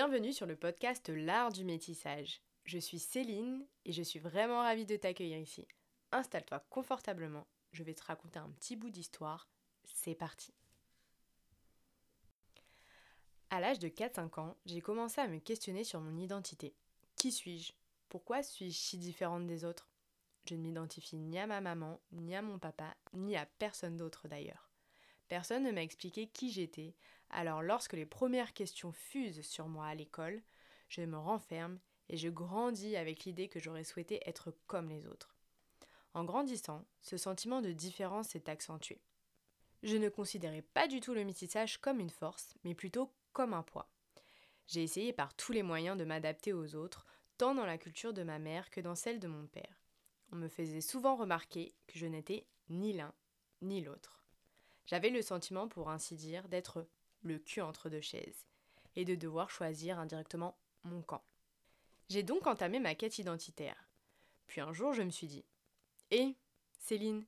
Bienvenue sur le podcast L'art du métissage. Je suis Céline et je suis vraiment ravie de t'accueillir ici. Installe-toi confortablement, je vais te raconter un petit bout d'histoire. C'est parti. À l'âge de 4-5 ans, j'ai commencé à me questionner sur mon identité. Qui suis-je? Pourquoi suis-je si différente des autres? Je ne m'identifie ni à ma maman, ni à mon papa, ni à personne d'autre d'ailleurs. Personne ne m'a expliqué qui j'étais, alors lorsque les premières questions fusent sur moi à l'école, je me renferme et je grandis avec l'idée que j'aurais souhaité être comme les autres. En grandissant, ce sentiment de différence s'est accentué. Je ne considérais pas du tout le métissage comme une force, mais plutôt comme un poids. J'ai essayé par tous les moyens de m'adapter aux autres, tant dans la culture de ma mère que dans celle de mon père. On me faisait souvent remarquer que je n'étais ni l'un ni l'autre. J'avais le sentiment, pour ainsi dire, d'être le cul entre deux chaises, et de devoir choisir indirectement mon camp. J'ai donc entamé ma quête identitaire. Puis un jour, je me suis dit Hé, Céline,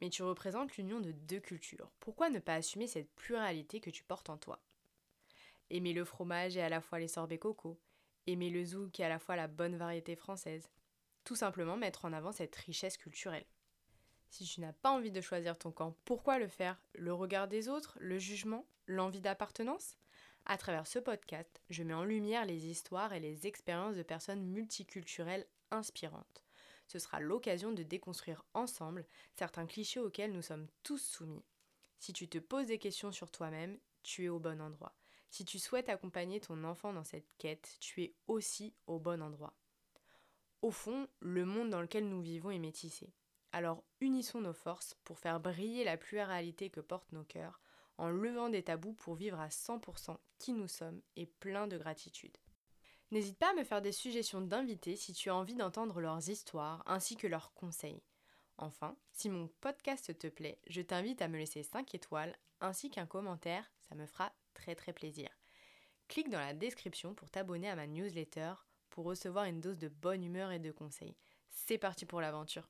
mais tu représentes l'union de deux cultures. Pourquoi ne pas assumer cette pluralité que tu portes en toi? Aimer le fromage et à la fois les sorbets coco, aimer le zouk et à la fois la bonne variété française. Tout simplement mettre en avant cette richesse culturelle. Si tu n'as pas envie de choisir ton camp, pourquoi le faire? Le regard des autres? Le jugement? L'envie d'appartenance? À travers ce podcast, je mets en lumière les histoires et les expériences de personnes multiculturelles inspirantes. Ce sera l'occasion de déconstruire ensemble certains clichés auxquels nous sommes tous soumis. Si tu te poses des questions sur toi-même, tu es au bon endroit. Si tu souhaites accompagner ton enfant dans cette quête, tu es aussi au bon endroit. Au fond, le monde dans lequel nous vivons est métissé. Alors unissons nos forces pour faire briller la pluralité que portent nos cœurs, en levant des tabous pour vivre à 100% qui nous sommes et plein de gratitude. N'hésite pas à me faire des suggestions d'invités si tu as envie d'entendre leurs histoires ainsi que leurs conseils. Enfin, si mon podcast te plaît, je t'invite à me laisser 5 étoiles ainsi qu'un commentaire, ça me fera très très plaisir. Clique dans la description pour t'abonner à ma newsletter pour recevoir une dose de bonne humeur et de conseils. C'est parti pour l'aventure